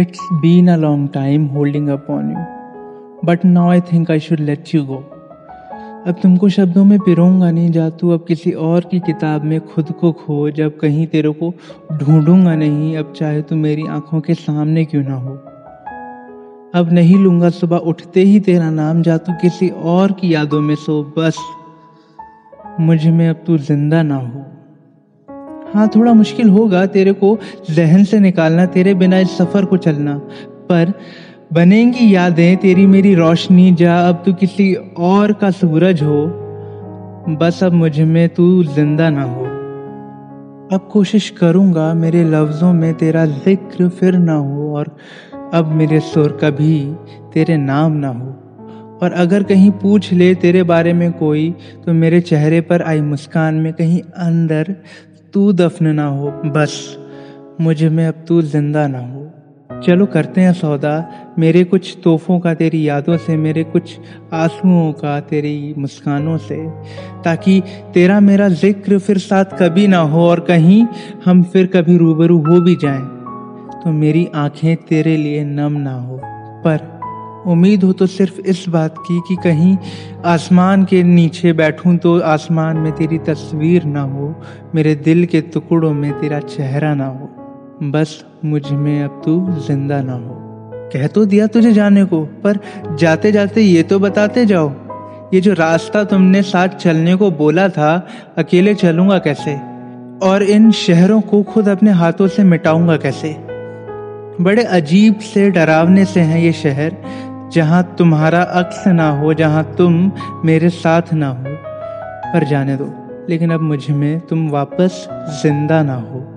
It's been a long time holding up on you, but now I think I should let you go. अब तुमको शब्दों में पिरोंगा नहीं जा तू अब किसी और की किताब में खुद को खो जब कहीं तेरे को ढूंढूँगा नहीं अब चाहे तू मेरी आँखों के सामने क्यों ना हो। अब नहीं लूँगा सुबह उठते ही तेरा नाम जा तू किसी और की यादों में सो बस मुझमें अब तू ज़िंदा ना हो। हाँ थोड़ा मुश्किल होगा तेरे को जहन से निकालना, तेरे बिना इस सफ़र को चलना। पर बनेंगी यादें, तेरी मेरी रोशनी, जा अब तू किसी और का सूरज हो। बस अब मुझमें तू ज़िंदा ना हो। अब कोशिश करूँगा मेरे लफ्जों में तेरा ज़िक्र फिर ना हो, और अब मेरे सुर कभी तेरे नाम ना हो। और अगर कहीं पूछ ले तेरे बारे में कोई तो मेरे चेहरे पर आई मुस्कान में कहीं अंदर तू दफन ना हो, बस। मुझमें अब तू ज़िंदा ना हो। चलो करते हैं सौदा। मेरे कुछ तोहफों का, तेरी यादों से, मेरे कुछ आंसुओं का, तेरी मुस्कानों से। ताकि तेरा मेरा ज़िक्र फिर साथ कभी ना हो और कहीं हम फिर कभी रूबरू हो भी जाएँ। तो मेरी आँखें तेरे लिए नम ना हो, पर उम्मीद हो तो सिर्फ़ इस बात की कि कहीं आसमान के नीचे बैठूं तो आसमान में तेरी तस्वीर ना हो, मेरे दिल के टुकड़ों में तेरा चेहरा ना हो। बस मुझमें अब तू ज़िंदा ना हो। कह तो दिया तुझे जाने को, पर जाते जाते ये तो बताते जाओ। ये जो रास्ता तुमने साथ चलने को बोला था, अकेले चलूँगा कैसे? और इन शहरों को खुद अपने हाथों से मिटाऊँगा कैसे? बड़े अजीब से डरावने से हैं ये शहर जहाँ तुम्हारा अक्स ना हो, जहाँ तुम मेरे साथ ना हो, पर जाने दो। लेकिन अब मुझमें तुम वापस ज़िंदा ना हो।